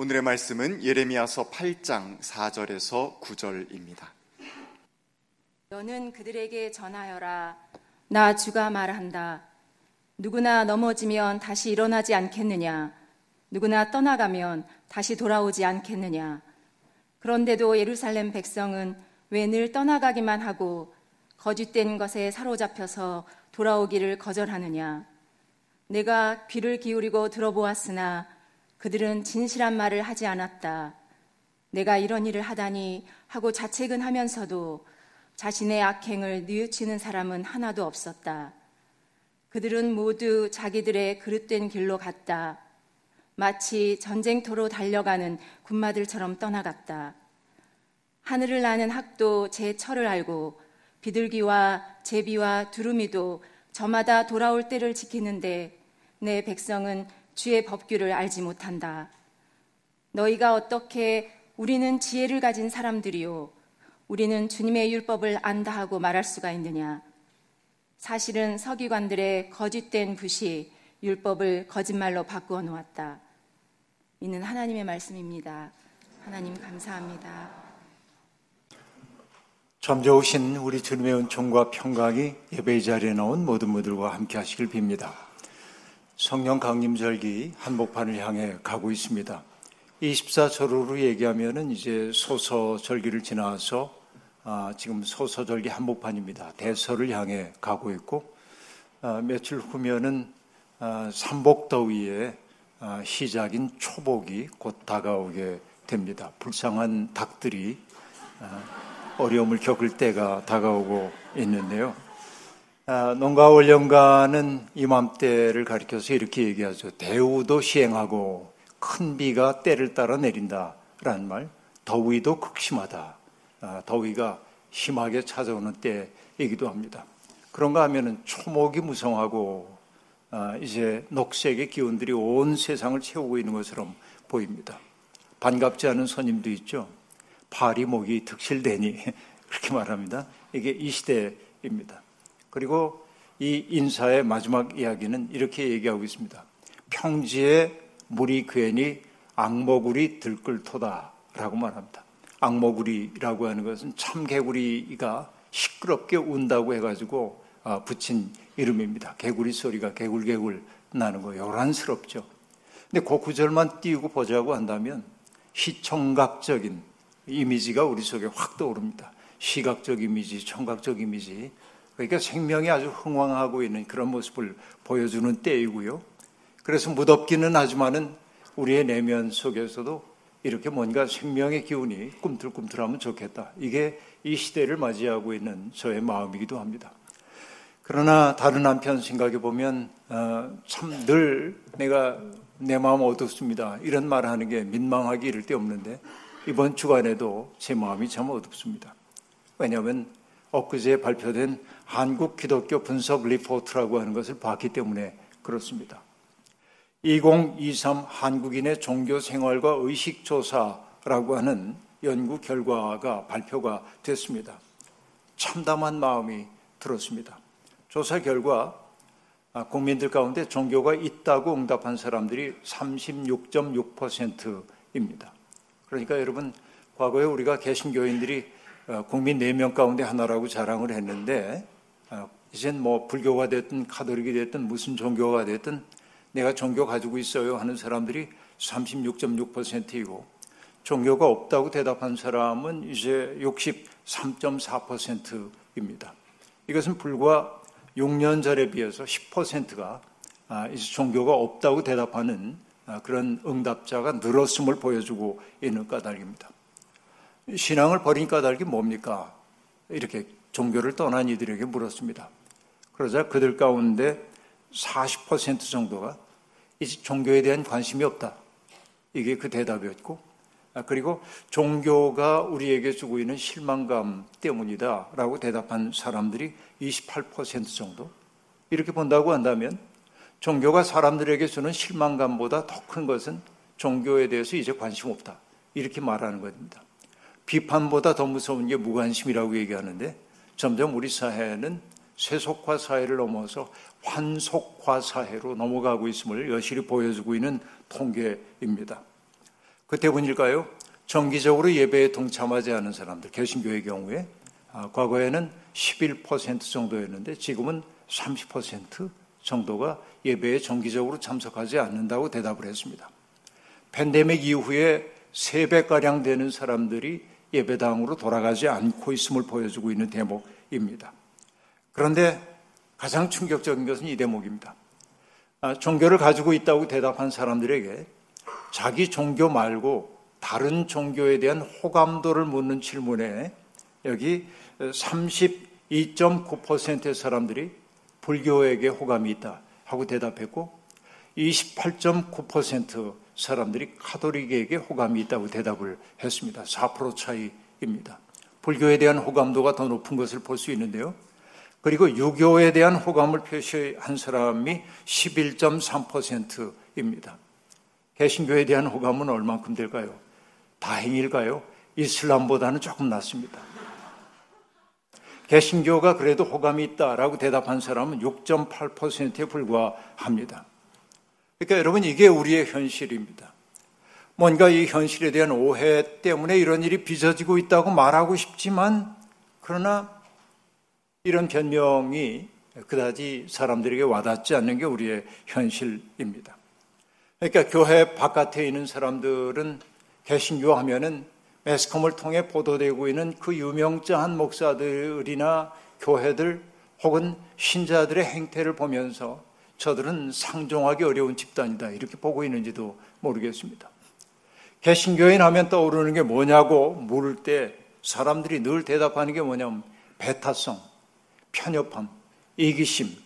오늘의 말씀은 예레미야서 8장 4절에서 9절입니다. 너는 그들에게 전하여라. 나 주가 말한다. 누구나 넘어지면 다시 일어나지 않겠느냐? 누구나 떠나가면 다시 돌아오지 않겠느냐? 그런데도 예루살렘 백성은 왜 늘 떠나가기만 하고 거짓된 것에 사로잡혀서 돌아오기를 거절하느냐? 내가 귀를 기울이고 들어보았으나 그들은 진실한 말을 하지 않았다. 내가 이런 일을 하다니 하고 자책은 하면서도 자신의 악행을 뉘우치는 사람은 하나도 없었다. 그들은 모두 자기들의 그릇된 길로 갔다. 마치 전쟁터로 달려가는 군마들처럼 떠나갔다. 하늘을 나는 학도 제 철을 알고 비둘기와 제비와 두루미도 저마다 돌아올 때를 지키는데 내 백성은 주의 법규를 알지 못한다. 너희가 어떻게 우리는 지혜를 가진 사람들이요. 우리는 주님의 율법을 안다 하고 말할 수가 있느냐. 사실은 서기관들의 거짓된 붓이 율법을 거짓말로 바꾸어 놓았다. 이는 하나님의 말씀입니다. 하나님 감사합니다. 참 좋으신 우리 주님의 은총과 평강이 예배 자리에 나온 모든 분들과 함께 하시길 빕니다. 성령 강림절기 한복판을 향해 가고 있습니다. 24절호로 얘기하면은 이제 소서절기를 지나서 아, 지금 소서절기 한복판입니다. 대서를 향해 가고 있고 아, 며칠 후면은 아, 삼복더위의 아, 시작인 초복이 곧 다가오게 됩니다. 불쌍한 닭들이 아, 어려움을 겪을 때가 다가오고 있는데요. 아, 농가 원령가는 이맘때를 가리켜서 이렇게 얘기하죠. 대우도 시행하고 큰 비가 때를 따라 내린다라는 말. 더위도 극심하다. 아, 더위가 심하게 찾아오는 때이기도 합니다. 그런가 하면은 초목이 무성하고 아, 이제 녹색의 기운들이 온 세상을 채우고 있는 것처럼 보입니다. 반갑지 않은 손님도 있죠. 파리 목이 득실되니 그렇게 말합니다. 이게 이 시대입니다. 그리고 이 인사의 마지막 이야기는 이렇게 얘기하고 있습니다. 평지에 물이 괜히 악모구리 들끓토다라고 말합니다. 악모구리라고 하는 것은 참개구리가 시끄럽게 운다고 해가지고 아, 붙인 이름입니다. 개구리 소리가 개굴개굴 나는 거 요란스럽죠. 근데 그 구절만 띄우고 보자고 한다면 시청각적인 이미지가 우리 속에 확 떠오릅니다. 시각적 이미지, 청각적 이미지, 그러니까 생명이 아주 흥왕하고 있는 그런 모습을 보여주는 때이고요. 그래서 무덥기는 하지만은 우리의 내면 속에서도 이렇게 뭔가 생명의 기운이 꿈틀꿈틀하면 좋겠다. 이게 이 시대를 맞이하고 있는 저의 마음이기도 합니다. 그러나 다른 한편 생각해 보면 어, 참늘 내가 내 마음 어둡습니다. 이런 말 하는 게 민망하기 이를 데 없는데 이번 주간에도 제 마음이 참 어둡습니다. 왜냐하면 엊그제 발표된 한국 기독교 분석 리포트라고 하는 것을 봤기 때문에 그렇습니다. 2023 한국인의 종교 생활과 의식 조사라고 하는 연구 결과가 발표가 됐습니다. 참담한 마음이 들었습니다. 조사 결과 국민들 가운데 종교가 있다고 응답한 사람들이 36.6%입니다. 그러니까 여러분 과거에 우리가 개신교인들이 어, 국민 4명 가운데 하나라고 자랑을 했는데 어, 이젠 뭐 불교가 됐든 카톨릭이 됐든 무슨 종교가 됐든 내가 종교 가지고 있어요 하는 사람들이 36.6%이고 종교가 없다고 대답한 사람은 이제 63.4%입니다. 이것은 불과 6년 전에 비해서 10%가 아, 이제 종교가 없다고 대답하는 아, 그런 응답자가 늘었음을 보여주고 있는 까닭입니다. 신앙을 버린 까닭이 뭡니까? 이렇게 종교를 떠난 이들에게 물었습니다. 그러자 그들 가운데 40% 정도가 이제 종교에 대한 관심이 없다. 이게 그 대답이었고, 아, 그리고 종교가 우리에게 주고 있는 실망감 때문이다. 라고 대답한 사람들이 28% 정도. 이렇게 본다고 한다면 종교가 사람들에게 주는 실망감보다 더 큰 것은 종교에 대해서 이제 관심 없다. 이렇게 말하는 겁니다. 비판보다 더 무서운 게 무관심이라고 얘기하는데 점점 우리 사회는 세속화 사회를 넘어서 환속화 사회로 넘어가고 있음을 여실히 보여주고 있는 통계입니다. 그 때문일까요? 정기적으로 예배에 동참하지 않은 사람들, 개신교의 경우에 아, 과거에는 11% 정도였는데 지금은 30% 정도가 예배에 정기적으로 참석하지 않는다고 대답을 했습니다. 팬데믹 이후에 3배가량 되는 사람들이 예배당으로 돌아가지 않고 있음을 보여주고 있는 대목입니다. 그런데 가장 충격적인 것은 이 대목입니다. 아, 종교를 가지고 있다고 대답한 사람들에게 자기 종교 말고 다른 종교에 대한 호감도를 묻는 질문에 여기 32.9%의 사람들이 불교에게 호감이 있다 하고 대답했고 28.9% 사람들이 카톨릭에게 호감이 있다고 대답을 했습니다. 4% 차이입니다. 불교에 대한 호감도가 더 높은 것을 볼 수 있는데요. 그리고 유교에 대한 호감을 표시한 사람이 11.3%입니다. 개신교에 대한 호감은 얼만큼 될까요? 다행일까요? 이슬람보다는 조금 낮습니다. 개신교가 그래도 호감이 있다라고 대답한 사람은 6.8%에 불과합니다. 그러니까 여러분 이게 우리의 현실입니다. 뭔가 이 현실에 대한 오해 때문에 이런 일이 빚어지고 있다고 말하고 싶지만 그러나 이런 변명이 그다지 사람들에게 와닿지 않는 게 우리의 현실입니다. 그러니까 교회 바깥에 있는 사람들은 개신교 하면은 매스컴을 통해 보도되고 있는 그 유명자한 목사들이나 교회들 혹은 신자들의 행태를 보면서 저들은 상종하기 어려운 집단이다 이렇게 보고 있는지도 모르겠습니다. 개신교인 하면 떠오르는 게 뭐냐고 물을 때 사람들이 늘 대답하는 게 뭐냐면 배타성, 편협함, 이기심,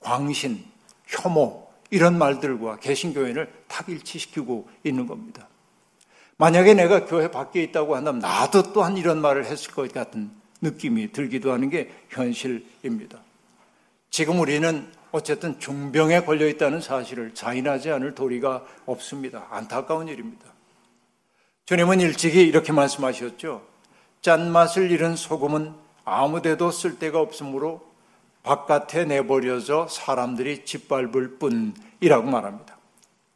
광신, 혐오 이런 말들과 개신교인을 탁일치시키고 있는 겁니다. 만약에 내가 교회 밖에 있다고 한다면 나도 또한 이런 말을 했을 것 같은 느낌이 들기도 하는 게 현실입니다. 지금 우리는 어쨌든 중병에 걸려 있다는 사실을 자인하지 않을 도리가 없습니다. 안타까운 일입니다. 주님은 일찍이 이렇게 말씀하셨죠. 짠맛을 잃은 소금은 아무데도 쓸 데가 없으므로 바깥에 내버려져 사람들이 짓밟을 뿐이라고 말합니다.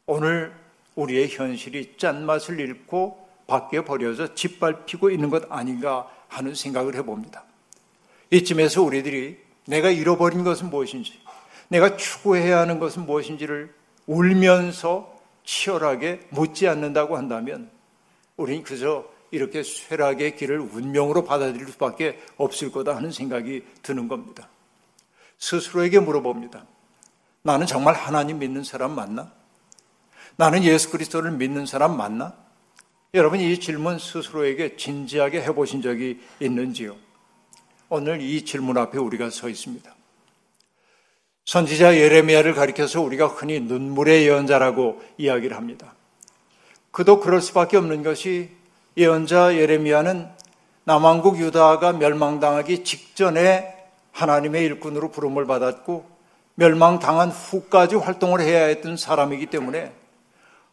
오늘 우리의 현실이 짠맛을 잃고 밖에 버려져 짓밟히고 있는 것 아닌가 하는 생각을 해봅니다. 이쯤에서 우리들이 내가 잃어버린 것은 무엇인지, 내가 추구해야 하는 것은 무엇인지를 울면서 치열하게 묻지 않는다고 한다면 우리는 그저 이렇게 쇠락의 길을 운명으로 받아들일 수밖에 없을 거다 하는 생각이 드는 겁니다. 스스로에게 물어봅니다. 나는 정말 하나님 믿는 사람 맞나? 나는 예수 그리스도를 믿는 사람 맞나? 여러분 이 질문 스스로에게 진지하게 해보신 적이 있는지요? 오늘 이 질문 앞에 우리가 서 있습니다. 선지자 예레미야를 가리켜서 우리가 흔히 눈물의 예언자라고 이야기를 합니다. 그도 그럴 수밖에 없는 것이 예언자 예레미야는 남왕국 유다가 멸망당하기 직전에 하나님의 일꾼으로 부름을 받았고 멸망당한 후까지 활동을 해야 했던 사람이기 때문에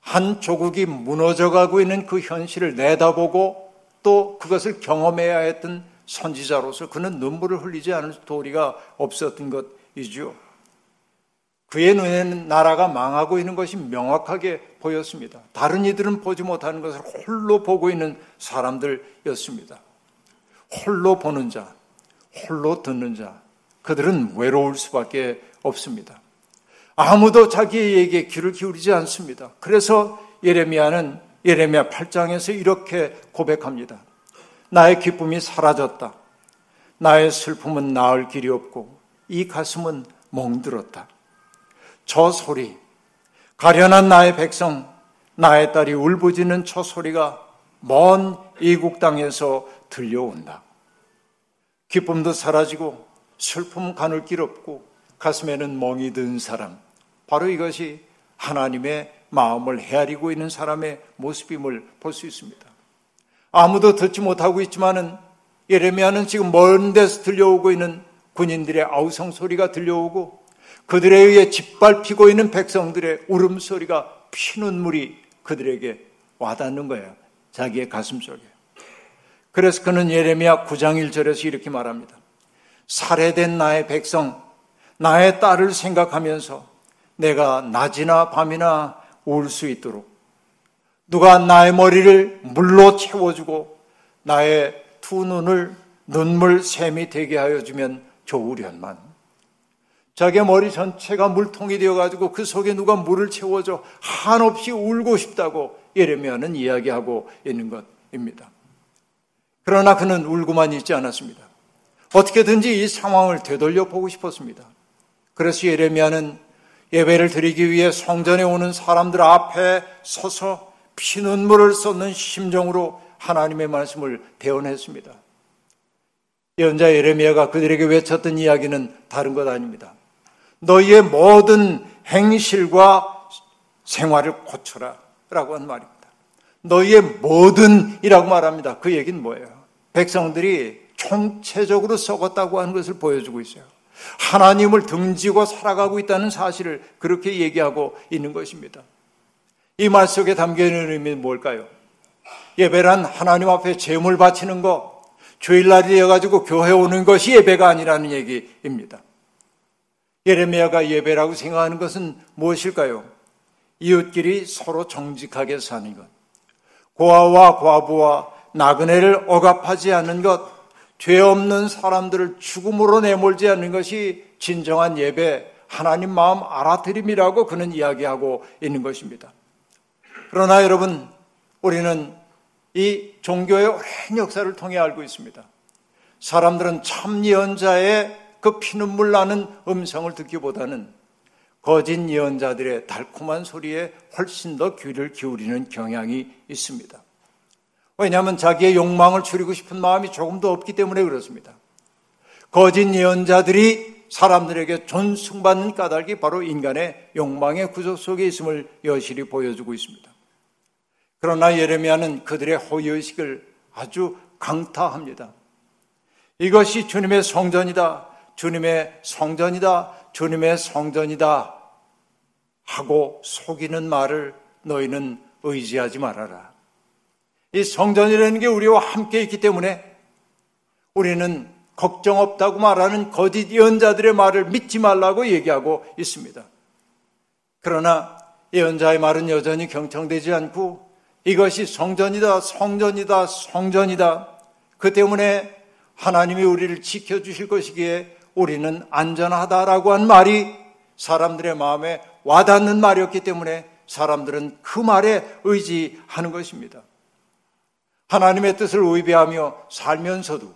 한 조국이 무너져가고 있는 그 현실을 내다보고 또 그것을 경험해야 했던 선지자로서 그는 눈물을 흘리지 않을 도리가 없었던 것이죠. 그의 눈에는 나라가 망하고 있는 것이 명확하게 보였습니다. 다른 이들은 보지 못하는 것을 홀로 보고 있는 사람들이었습니다. 홀로 보는 자, 홀로 듣는 자, 그들은 외로울 수밖에 없습니다. 아무도 자기에게 귀를 기울이지 않습니다. 그래서 예레미야는 예레미야 8장에서 이렇게 고백합니다. 나의 기쁨이 사라졌다. 나의 슬픔은 나을 길이 없고 이 가슴은 멍들었다. 저 소리, 가련한 나의 백성, 나의 딸이 울부짖는 저 소리가 먼 이국 땅에서 들려온다. 기쁨도 사라지고 슬픔 가눌 길 없고 가슴에는 멍이 든 사람. 바로 이것이 하나님의 마음을 헤아리고 있는 사람의 모습임을 볼 수 있습니다. 아무도 듣지 못하고 있지만은 예레미야는 지금 먼 데서 들려오고 있는 군인들의 아우성 소리가 들려오고 그들에 의해 짓밟히고 있는 백성들의 울음소리가 피눈물이 그들에게 와닿는 거예요. 자기의 가슴 속에. 그래서 그는 예레미야 9장 1절에서 이렇게 말합니다. 살해된 나의 백성, 나의 딸을 생각하면서 내가 낮이나 밤이나 울 수 있도록 누가 나의 머리를 물로 채워주고 나의 두 눈을 눈물 샘이 되게 하여 주면 좋으련만. 자기 머리 전체가 물통이 되어가지고 그 속에 누가 물을 채워줘 한없이 울고 싶다고 예레미야는 이야기하고 있는 것입니다. 그러나 그는 울고만 있지 않았습니다. 어떻게든지 이 상황을 되돌려 보고 싶었습니다. 그래서 예레미야는 예배를 드리기 위해 성전에 오는 사람들 앞에 서서 피눈물을 쏟는 심정으로 하나님의 말씀을 대언했습니다. 예언자 예레미야가 그들에게 외쳤던 이야기는 다른 것 아닙니다. 너희의 모든 행실과 생활을 고쳐라 라고 한 말입니다. 너희의 모든이라고 말합니다. 그 얘기는 뭐예요? 백성들이 총체적으로 썩었다고 하는 것을 보여주고 있어요. 하나님을 등지고 살아가고 있다는 사실을 그렇게 얘기하고 있는 것입니다. 이 말 속에 담겨 있는 의미는 뭘까요? 예배란 하나님 앞에 제물 바치는 것, 주일날이 되어가지고 교회 오는 것이 예배가 아니라는 얘기입니다. 예레미야가 예배라고 생각하는 것은 무엇일까요? 이웃끼리 서로 정직하게 사는 것. 고아와 과부와 나그네를 억압하지 않는 것, 죄 없는 사람들을 죽음으로 내몰지 않는 것이 진정한 예배, 하나님 마음 알아들임이라고 그는 이야기하고 있는 것입니다. 그러나 여러분, 우리는 이 종교의 오랜 역사를 통해 알고 있습니다. 사람들은 참 예언자의 그 피눈물 나는 음성을 듣기보다는 거짓 예언자들의 달콤한 소리에 훨씬 더 귀를 기울이는 경향이 있습니다. 왜냐하면 자기의 욕망을 줄이고 싶은 마음이 조금 더 없기 때문에 그렇습니다. 거짓 예언자들이 사람들에게 존숭받는 까닭이 바로 인간의 욕망의 구조 속에 있음을 여실히 보여주고 있습니다. 그러나 예레미야는 그들의 호의의식을 아주 강타합니다. 이것이 주님의 성전이다. 주님의 성전이다. 주님의 성전이다. 하고 속이는 말을 너희는 의지하지 말아라. 이 성전이라는 게 우리와 함께 있기 때문에 우리는 걱정 없다고 말하는 거짓 예언자들의 말을 믿지 말라고 얘기하고 있습니다. 그러나 예언자의 말은 여전히 경청되지 않고 이것이 성전이다, 성전이다, 성전이다. 그 때문에 하나님이 우리를 지켜주실 것이기에 우리는 안전하다라고 한 말이 사람들의 마음에 와닿는 말이었기 때문에 사람들은 그 말에 의지하는 것입니다. 하나님의 뜻을 의배하며 살면서도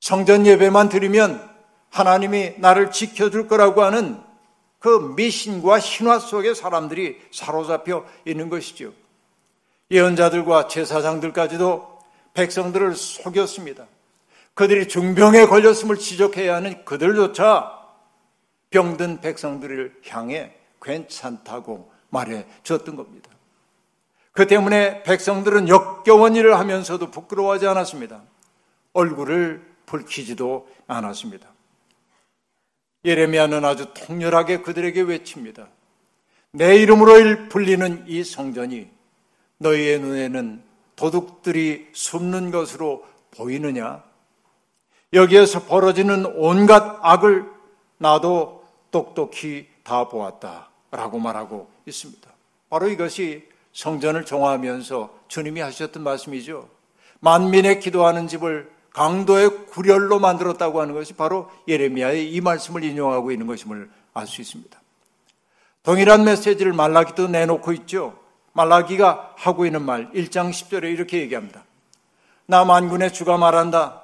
성전 예배만 드리면 하나님이 나를 지켜줄 거라고 하는 그 미신과 신화 속에 사람들이 사로잡혀 있는 것이죠. 예언자들과 제사장들까지도 백성들을 속였습니다. 그들이 중병에 걸렸음을 지적해야 하는 그들조차 병든 백성들을 향해 괜찮다고 말해 줬던 겁니다. 그 때문에 백성들은 역겨운 일을 하면서도 부끄러워하지 않았습니다. 얼굴을 붉히지도 않았습니다. 예레미야는 아주 통렬하게 그들에게 외칩니다. 내 이름으로 불리는 이 성전이 너희의 눈에는 도둑들이 숨는 것으로 보이느냐? 여기에서 벌어지는 온갖 악을 나도 똑똑히 다 보았다. 라고 말하고 있습니다. 바로 이것이 성전을 정화하면서 주님이 하셨던 말씀이죠. 만민의 기도하는 집을 강도의 구렬로 만들었다고 하는 것이 바로 예레미야의 이 말씀을 인용하고 있는 것임을 알 수 있습니다. 동일한 메시지를 말라기도 내놓고 있죠. 말라기가 하고 있는 말 1장 10절에 이렇게 얘기합니다. 나 만군의 주가 말한다.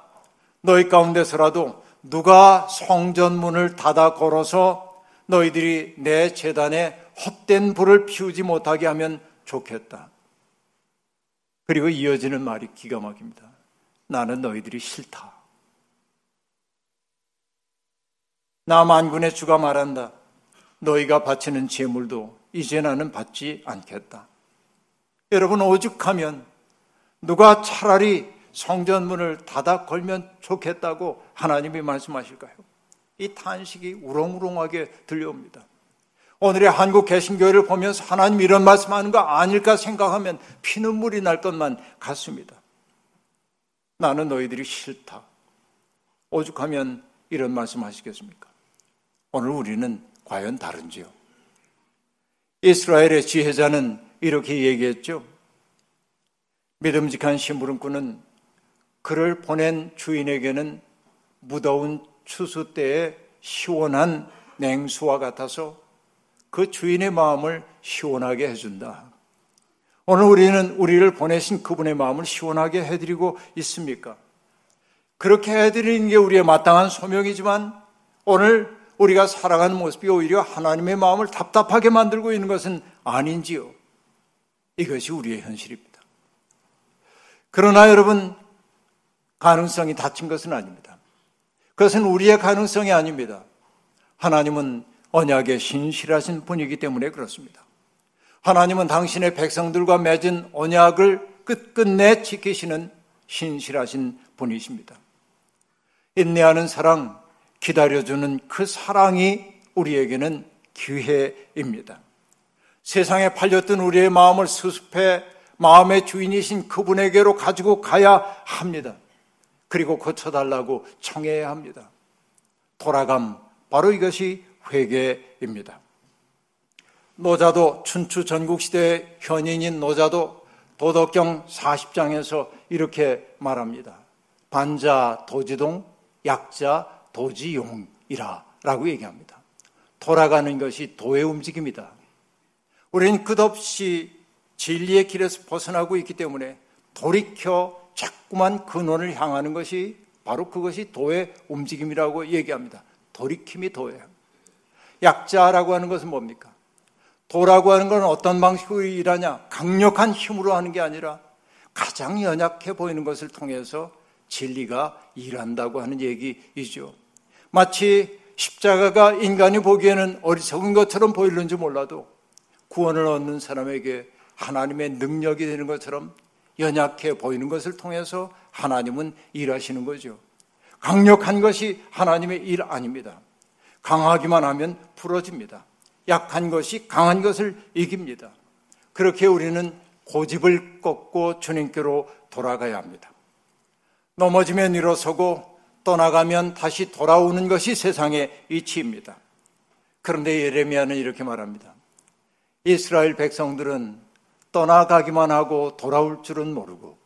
너희 가운데서라도 누가 성전문을 닫아 걸어서 너희들이 내 재단에 헛된 불을 피우지 못하게 하면 좋겠다. 그리고 이어지는 말이 기가 막힙니다. 나는 너희들이 싫다. 나 만군의 주가 말한다. 너희가 바치는 재물도 이제 나는 받지 않겠다. 여러분 오죽하면 누가 차라리 성전문을 닫아 걸면 좋겠다고 하나님이 말씀하실까요? 이 탄식이 우렁우렁하게 들려옵니다. 오늘의 한국 개신교회를 보면서 하나님 이런 말씀하는 거 아닐까 생각하면 피눈물이 날 것만 같습니다. 나는 너희들이 싫다. 오죽하면 이런 말씀 하시겠습니까? 오늘 우리는 과연 다른지요? 이스라엘의 지혜자는 이렇게 얘기했죠. 믿음직한 심부름꾼은 그를 보낸 주인에게는 무더운 추수 때에 시원한 냉수와 같아서 그 주인의 마음을 시원하게 해준다. 오늘 우리는 우리를 보내신 그분의 마음을 시원하게 해드리고 있습니까? 그렇게 해드리는 게 우리의 마땅한 소명이지만 오늘 우리가 살아가는 모습이 오히려 하나님의 마음을 답답하게 만들고 있는 것은 아닌지요. 이것이 우리의 현실입니다. 그러나 여러분, 가능성이 닫힌 것은 아닙니다. 그것은 우리의 가능성이 아닙니다. 하나님은 언약에 신실하신 분이기 때문에 그렇습니다. 하나님은 당신의 백성들과 맺은 언약을 끝끝내 지키시는 신실하신 분이십니다. 인내하는 사랑, 기다려주는 그 사랑이 우리에게는 기회입니다. 세상에 팔렸던 우리의 마음을 수습해 마음의 주인이신 그분에게로 가지고 가야 합니다. 그리고 고쳐달라고 청해야 합니다. 돌아감, 바로 이것이 회개입니다. 노자도 춘추 전국시대의 현인인 노자도 도덕경 40장에서 이렇게 말합니다. 반자 도지동, 약자 도지용이라 라고 얘기합니다. 돌아가는 것이 도의 움직임이다. 우리는 끝없이 진리의 길에서 벗어나고 있기 때문에 돌이켜 자꾸만 근원을 향하는 것이 바로 그것이 도의 움직임이라고 얘기합니다. 돌이킴이 도예요. 약자라고 하는 것은 뭡니까? 도라고 하는 것은 어떤 방식으로 일하냐? 강력한 힘으로 하는 게 아니라 가장 연약해 보이는 것을 통해서 진리가 일한다고 하는 얘기이죠. 마치 십자가가 인간이 보기에는 어리석은 것처럼 보이는지 몰라도 구원을 얻는 사람에게 하나님의 능력이 되는 것처럼 연약해 보이는 것을 통해서 하나님은 일하시는 거죠. 강력한 것이 하나님의 일 아닙니다. 강하기만 하면 부러집니다. 약한 것이 강한 것을 이깁니다. 그렇게 우리는 고집을 꺾고 주님께로 돌아가야 합니다. 넘어지면 일어서고 떠나가면 다시 돌아오는 것이 세상의 이치입니다. 그런데 예레미야는 이렇게 말합니다. 이스라엘 백성들은 떠나가기만 하고 돌아올 줄은 모르고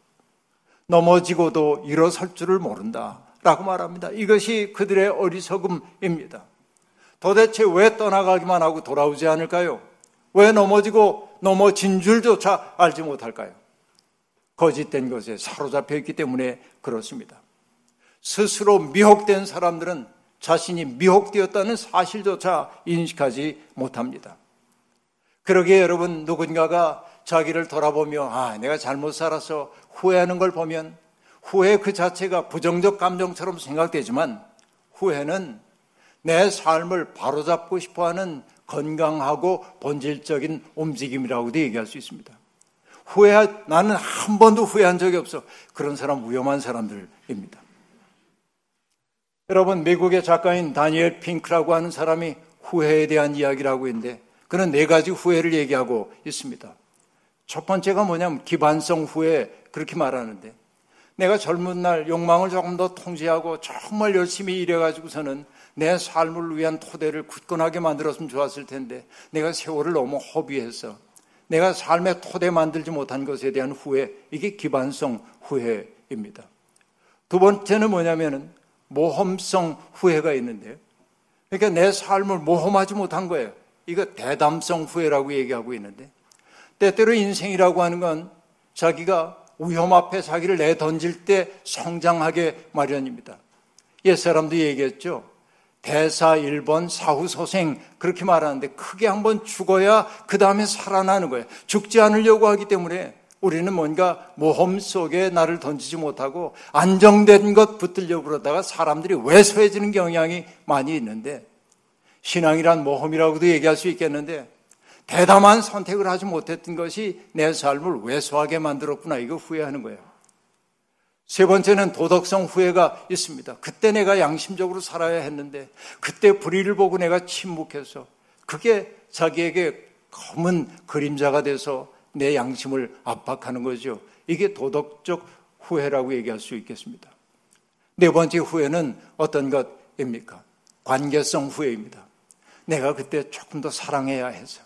넘어지고도 일어설 줄을 모른다. 라고 말합니다. 이것이 그들의 어리석음입니다. 도대체 왜 떠나가기만 하고 돌아오지 않을까요? 왜 넘어지고 넘어진 줄조차 알지 못할까요? 거짓된 것에 사로잡혀 있기 때문에 그렇습니다. 스스로 미혹된 사람들은 자신이 미혹되었다는 사실조차 인식하지 못합니다. 그러기에 여러분 누군가가 자기를 돌아보며 아, 내가 잘못 살아서 후회하는 걸 보면 후회 그 자체가 부정적 감정처럼 생각되지만 후회는 내 삶을 바로잡고 싶어 하는 건강하고 본질적인 움직임이라고도 얘기할 수 있습니다. 후회, 나는 한 번도 후회한 적이 없어. 그런 사람 위험한 사람들입니다. 여러분, 미국의 작가인 다니엘 핑크라고 하는 사람이 후회에 대한 이야기를 하고 있는데, 그는 네 가지 후회를 얘기하고 있습니다. 첫 번째가 뭐냐면 기반성 후회, 그렇게 말하는데, 내가 젊은 날 욕망을 조금 더 통제하고 정말 열심히 일해가지고서는 내 삶을 위한 토대를 굳건하게 만들었으면 좋았을 텐데, 내가 세월을 너무 허비해서 내가 삶의 토대 만들지 못한 것에 대한 후회, 이게 기반성 후회입니다. 두 번째는 뭐냐면은 모험성 후회가 있는데요. 그러니까 내 삶을 모험하지 못한 거예요. 이거 대담성 후회라고 얘기하고 있는데 때때로 인생이라고 하는 건 자기가 위험 앞에 자기를 내던질 때 성장하게 마련입니다. 옛사람도 얘기했죠. 대사 1번 사후소생 그렇게 말하는데 크게 한번 죽어야 그 다음에 살아나는 거예요. 죽지 않으려고 하기 때문에 우리는 뭔가 모험 속에 나를 던지지 못하고 안정된 것 붙들려고 그러다가 사람들이 왜소해지는 경향이 많이 있는데 신앙이란 모험이라고도 얘기할 수 있겠는데 대담한 선택을 하지 못했던 것이 내 삶을 왜소하게 만들었구나 이거 후회하는 거예요. 세 번째는 도덕성 후회가 있습니다. 그때 내가 양심적으로 살아야 했는데, 그때 불의를 보고 내가 침묵해서, 그게 자기에게 검은 그림자가 돼서 내 양심을 압박하는 거죠. 이게 도덕적 후회라고 얘기할 수 있겠습니다. 네 번째 후회는 어떤 것입니까? 관계성 후회입니다. 내가 그때 조금 더 사랑해야 해서,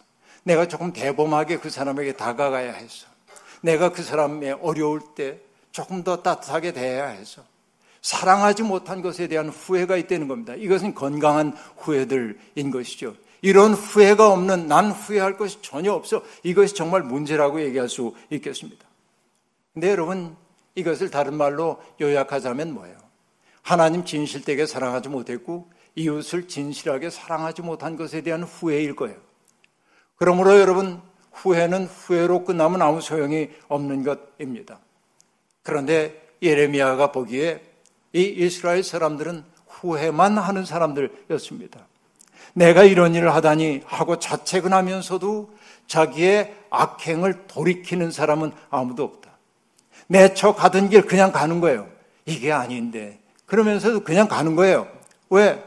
내가 조금 대범하게 그 사람에게 다가가야 해서 내가 그 사람의 어려울 때 조금 더 따뜻하게 대해야 해서 사랑하지 못한 것에 대한 후회가 있다는 겁니다. 이것은 건강한 후회들인 것이죠. 이런 후회가 없는 난 후회할 것이 전혀 없어. 이것이 정말 문제라고 얘기할 수 있겠습니다. 근데 여러분, 이것을 다른 말로 요약하자면 뭐예요? 하나님 진실되게 사랑하지 못했고 이웃을 진실하게 사랑하지 못한 것에 대한 후회일 거예요. 그러므로 여러분, 후회는 후회로 끝나면 아무 소용이 없는 것입니다. 그런데 예레미야가 보기에 이 이스라엘 사람들은 후회만 하는 사람들이었습니다. 내가 이런 일을 하다니 하고 자책은 하면서도 자기의 악행을 돌이키는 사람은 아무도 없다. 내쳐 가던 길 그냥 가는 거예요. 이게 아닌데. 그러면서도 그냥 가는 거예요. 왜?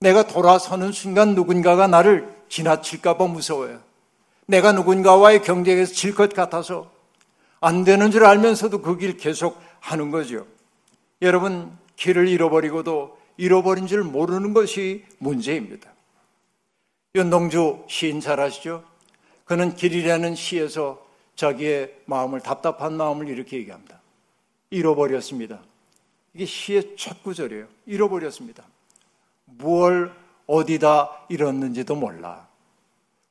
내가 돌아서는 순간 누군가가 나를 지나칠까봐 무서워요. 내가 누군가와의 경쟁에서 질 것 같아서 안 되는 줄 알면서도 그 길 계속 하는 거죠. 여러분, 길을 잃어버리고도 잃어버린 줄 모르는 것이 문제입니다. 윤동주 시인 잘 아시죠? 그는 길이라는 시에서 자기의 마음을 답답한 마음을 이렇게 얘기합니다. 잃어버렸습니다. 이게 시의 첫 구절이에요. 잃어버렸습니다. 무얼 어디다 잃었는지도 몰라.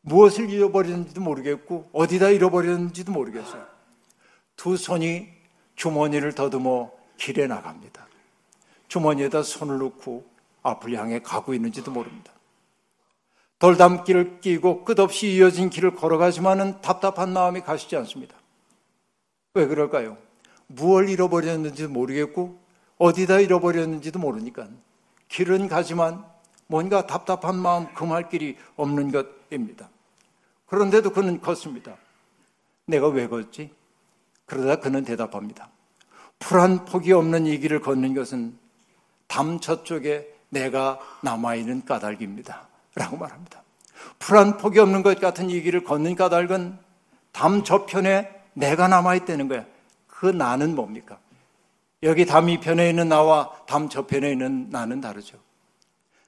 무엇을 잃어버렸는지도 모르겠고 어디다 잃어버렸는지도 모르겠어요. 두 손이 주머니를 더듬어 길에 나갑니다. 주머니에다 손을 넣고 앞을 향해 가고 있는지도 모릅니다. 돌담길을 끼고 끝없이 이어진 길을 걸어가지만은 답답한 마음이 가시지 않습니다. 왜 그럴까요? 무얼 잃어버렸는지도 모르겠고 어디다 잃어버렸는지도 모르니까 길은 가지만 뭔가 답답한 마음 금할 길이 없는 것입니다. 그런데도 그는 걷습니다. 내가 왜 걷지? 그러다 그는 대답합니다. 풀한 폭이 없는 이 길을 걷는 것은 담 저쪽에 내가 남아있는 까닭입니다. 라고 말합니다. 풀한 폭이 없는 것 같은 이 길을 걷는 까닭은 담 저편에 내가 남아있다는 거야. 그 나는 뭡니까? 여기 담 이편에 있는 나와 담 저편에 있는 나는 다르죠.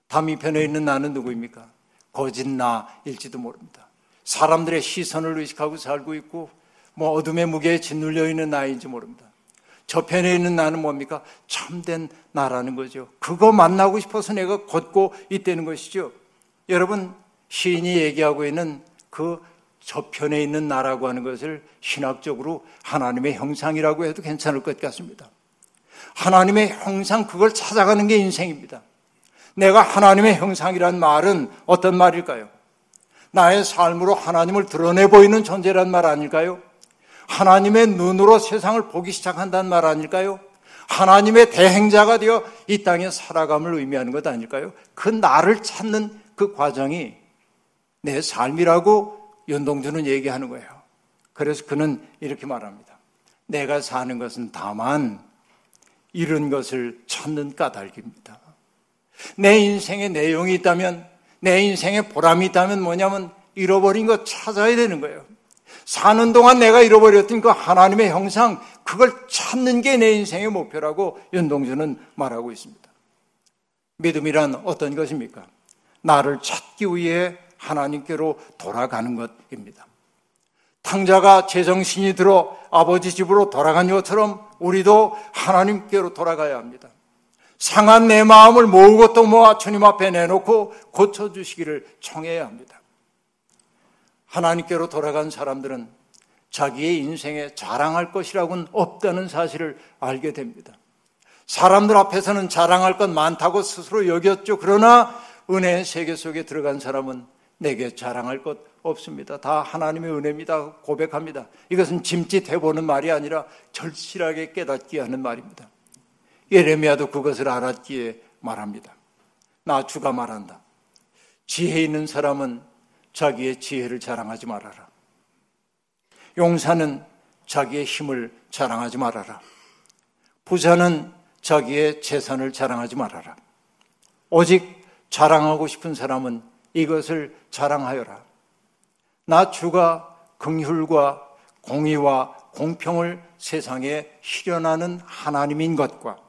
담 이편에 있는 나는 누구입니까? 거짓 나일지도 모릅니다. 사람들의 시선을 의식하고 살고 있고 뭐 어둠의 무게에 짓눌려 있는 나인지 모릅니다. 저편에 있는 나는 뭡니까? 참된 나라는 거죠. 그거 만나고 싶어서 내가 걷고 있다는 것이죠. 여러분, 시인이 얘기하고 있는 그 저편에 있는 나라고 하는 것을 신학적으로 하나님의 형상이라고 해도 괜찮을 것 같습니다. 하나님의 형상, 그걸 찾아가는 게 인생입니다. 내가 하나님의 형상이란 말은 어떤 말일까요? 나의 삶으로 하나님을 드러내 보이는 존재란 말 아닐까요? 하나님의 눈으로 세상을 보기 시작한다는 말 아닐까요? 하나님의 대행자가 되어 이 땅에 살아감을 의미하는 것 아닐까요? 그 나를 찾는 그 과정이 내 삶이라고 연동주는 얘기하는 거예요. 그래서 그는 이렇게 말합니다. 내가 사는 것은 다만 이런 것을 찾는 까닭입니다. 내 인생에 내용이 있다면, 내 인생에 보람이 있다면 뭐냐면 잃어버린 것 찾아야 되는 거예요. 사는 동안 내가 잃어버렸던 그 하나님의 형상, 그걸 찾는 게 내 인생의 목표라고 윤동주는 말하고 있습니다. 믿음이란 어떤 것입니까? 나를 찾기 위해 하나님께로 돌아가는 것입니다. 탕자가 제정신이 들어 아버지 집으로 돌아간 것처럼 우리도 하나님께로 돌아가야 합니다. 상한 내 마음을 모으고 또 모아 주님 앞에 내놓고 고쳐주시기를 청해야 합니다. 하나님께로 돌아간 사람들은 자기의 인생에 자랑할 것이라고는 없다는 사실을 알게 됩니다. 사람들 앞에서는 자랑할 것 많다고 스스로 여겼죠. 그러나 은혜의 세계 속에 들어간 사람은 내게 자랑할 것 없습니다. 다 하나님의 은혜입니다. 고백합니다. 이것은 짐짓해 보는 말이 아니라 절실하게 깨닫게 하는 말입니다. 예레미야도 그것을 알았기에 말합니다. 나 주가 말한다. 지혜 있는 사람은 자기의 지혜를 자랑하지 말아라. 용사는 자기의 힘을 자랑하지 말아라. 부자는 자기의 재산을 자랑하지 말아라. 오직 자랑하고 싶은 사람은 이것을 자랑하여라. 나 주가 긍휼과 공의와 공평을 세상에 실현하는 하나님인 것과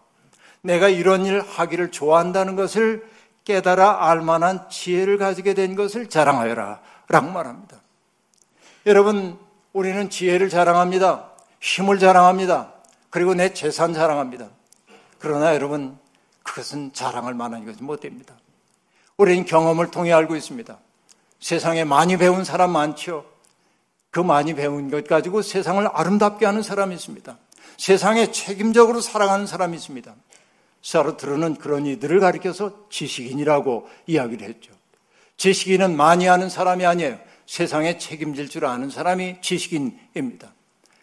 내가 이런 일 하기를 좋아한다는 것을 깨달아 알만한 지혜를 가지게 된 것을 자랑하여라 라고 말합니다. 여러분, 우리는 지혜를 자랑합니다. 힘을 자랑합니다. 그리고 내 재산 자랑합니다. 그러나 여러분, 그것은 자랑할 만한 것이 못 됩니다. 우리는 경험을 통해 알고 있습니다. 세상에 많이 배운 사람 많죠. 그 많이 배운 것 가지고 세상을 아름답게 하는 사람이 있습니다. 세상에 책임적으로 살아가는 사람이 있습니다. 사르트르는 그런 이들을 가리켜서 지식인이라고 이야기를 했죠. 지식인은 많이 아는 사람이 아니에요. 세상에 책임질 줄 아는 사람이 지식인입니다.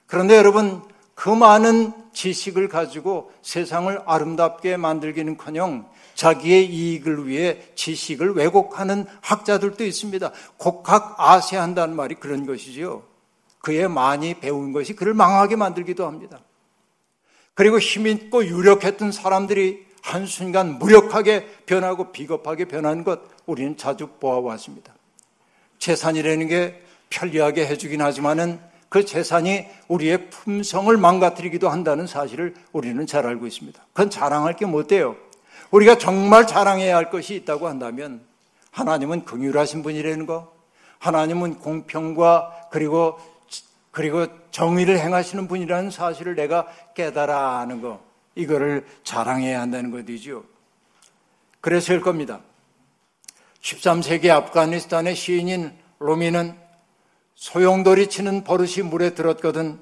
그런데 여러분, 그 많은 지식을 가지고 세상을 아름답게 만들기는 커녕 자기의 이익을 위해 지식을 왜곡하는 학자들도 있습니다. 곡학 아세한다는 말이 그런 것이지요. 그의 많이 배운 것이 그를 망하게 만들기도 합니다. 그리고 힘있고 유력했던 사람들이 한순간 무력하게 변하고 비겁하게 변하는 것 우리는 자주 보아왔습니다. 재산이라는 게 편리하게 해주긴 하지만은 그 재산이 우리의 품성을 망가뜨리기도 한다는 사실을 우리는 잘 알고 있습니다. 그건 자랑할 게 못 돼요. 우리가 정말 자랑해야 할 것이 있다고 한다면 하나님은 긍휼하신 분이라는 거, 하나님은 공평과 그리고 그리고 정의를 행하시는 분이라는 사실을 내가 깨달아 하는 거, 이거를 자랑해야 한다는 것이죠. 그래서일 겁니다. 13세기 아프가니스탄의 시인인 로미는 소용돌이 치는 버릇이 물에 들었거든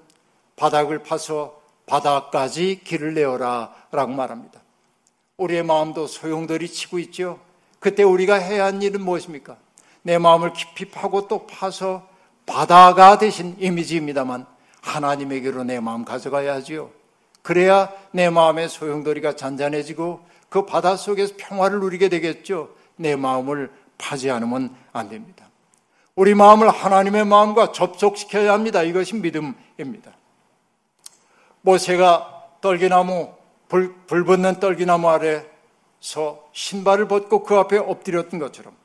바닥을 파서 바닥까지 길을 내어라 라고 말합니다. 우리의 마음도 소용돌이 치고 있죠. 그때 우리가 해야 하는 일은 무엇입니까? 내 마음을 깊이 파고 또 파서 바다가 되신 이미지입니다만 하나님에게로 내 마음 가져가야 하지요. 그래야 내 마음의 소용돌이가 잔잔해지고 그 바다 속에서 평화를 누리게 되겠죠. 내 마음을 파지 않으면 안 됩니다. 우리 마음을 하나님의 마음과 접촉시켜야 합니다. 이것이 믿음입니다. 모세가 떨기나무, 불, 불 붙는 떨기나무 아래서 신발을 벗고 그 앞에 엎드렸던 것처럼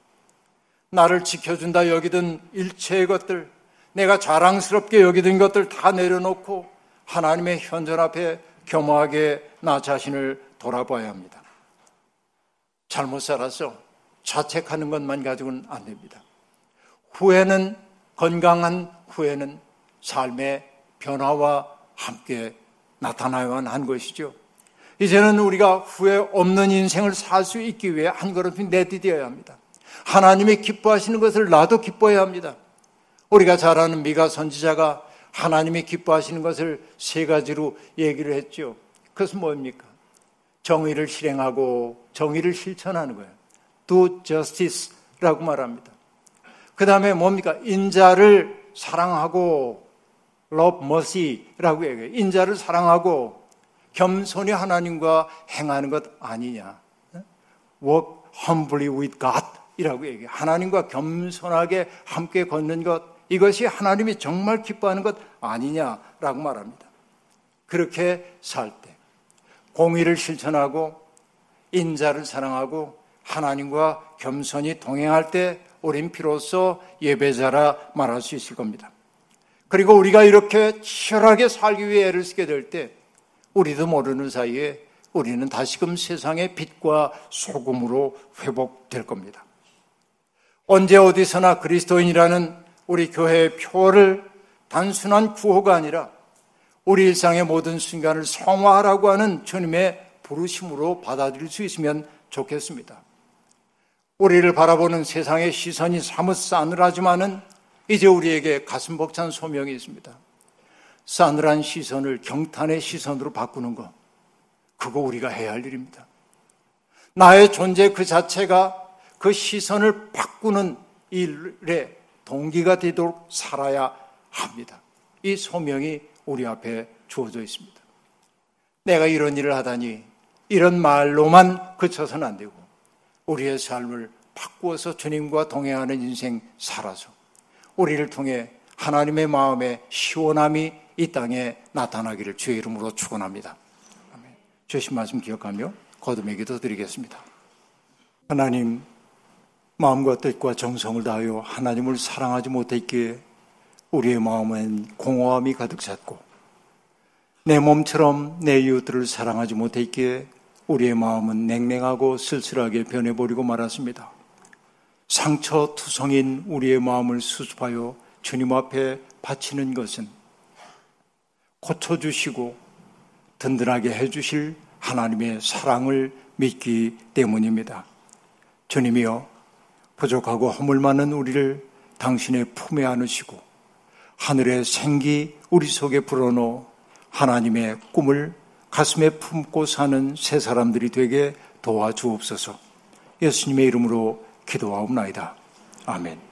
나를 지켜준다 여기던 일체의 것들, 내가 자랑스럽게 여기던 것들 다 내려놓고 하나님의 현존 앞에 겸허하게 나 자신을 돌아봐야 합니다. 잘못 살아서 자책하는 것만 가지고는 안 됩니다. 후회는 건강한 후회는 삶의 변화와 함께 나타나야만 한 것이죠. 이제는 우리가 후회 없는 인생을 살 수 있기 위해 한 걸음씩 내디뎌야 합니다. 하나님이 기뻐하시는 것을 나도 기뻐해야 합니다. 우리가 잘 아는 미가 선지자가 하나님이 기뻐하시는 것을 세 가지로 얘기를 했죠. 그것은 뭡니까? 정의를 실행하고 정의를 실천하는 거예요. do justice라고 말합니다. 그 다음에 뭡니까? 인자를 사랑하고 love mercy라고 얘기해요. 인자를 사랑하고 겸손히 하나님과 행하는 것 아니냐. work humbly with God 이라고 얘기해요. 하나님과 겸손하게 함께 걷는 것, 이것이 하나님이 정말 기뻐하는 것 아니냐라고 말합니다. 그렇게 살 때, 공의를 실천하고, 인자를 사랑하고, 하나님과 겸손히 동행할 때, 우린 비로소 예배자라 말할 수 있을 겁니다. 그리고 우리가 이렇게 치열하게 살기 위해 애를 쓰게 될 때, 우리도 모르는 사이에 우리는 다시금 세상의 빛과 소금으로 회복될 겁니다. 언제 어디서나 그리스도인이라는 우리 교회의 표를 단순한 구호가 아니라 우리 일상의 모든 순간을 성화하라고 하는 주님의 부르심으로 받아들일 수 있으면 좋겠습니다. 우리를 바라보는 세상의 시선이 사뭇 싸늘하지만은 이제 우리에게 가슴 벅찬 소명이 있습니다. 싸늘한 시선을 경탄의 시선으로 바꾸는 것. 그거 우리가 해야 할 일입니다. 나의 존재 그 자체가 그 시선을 바꾸는 일에 동기가 되도록 살아야 합니다. 이 소명이 우리 앞에 주어져 있습니다. 내가 이런 일을 하다니 이런 말로만 그쳐서는 안 되고 우리의 삶을 바꾸어서 주님과 동행하는 인생 살아서 우리를 통해 하나님의 마음의 시원함이 이 땅에 나타나기를 주의 이름으로 축원합니다. 주신 말씀 기억하며 거듭의 기도 드리겠습니다. 하나님 마음과 뜻과 정성을 다하여 하나님을 사랑하지 못했기에 우리의 마음엔 공허함이 가득 찼고 내 몸처럼 내 이웃들을 사랑하지 못했기에 우리의 마음은 냉랭하고 쓸쓸하게 변해버리고 말았습니다. 상처 투성인 우리의 마음을 수습하여 주님 앞에 바치는 것은 고쳐주시고 든든하게 해주실 하나님의 사랑을 믿기 때문입니다. 주님이여 부족하고 허물 많은 우리를 당신의 품에 안으시고 하늘의 생기 우리 속에 불어넣어 하나님의 꿈을 가슴에 품고 사는 새 사람들이 되게 도와주옵소서 예수님의 이름으로 기도하옵나이다. 아멘.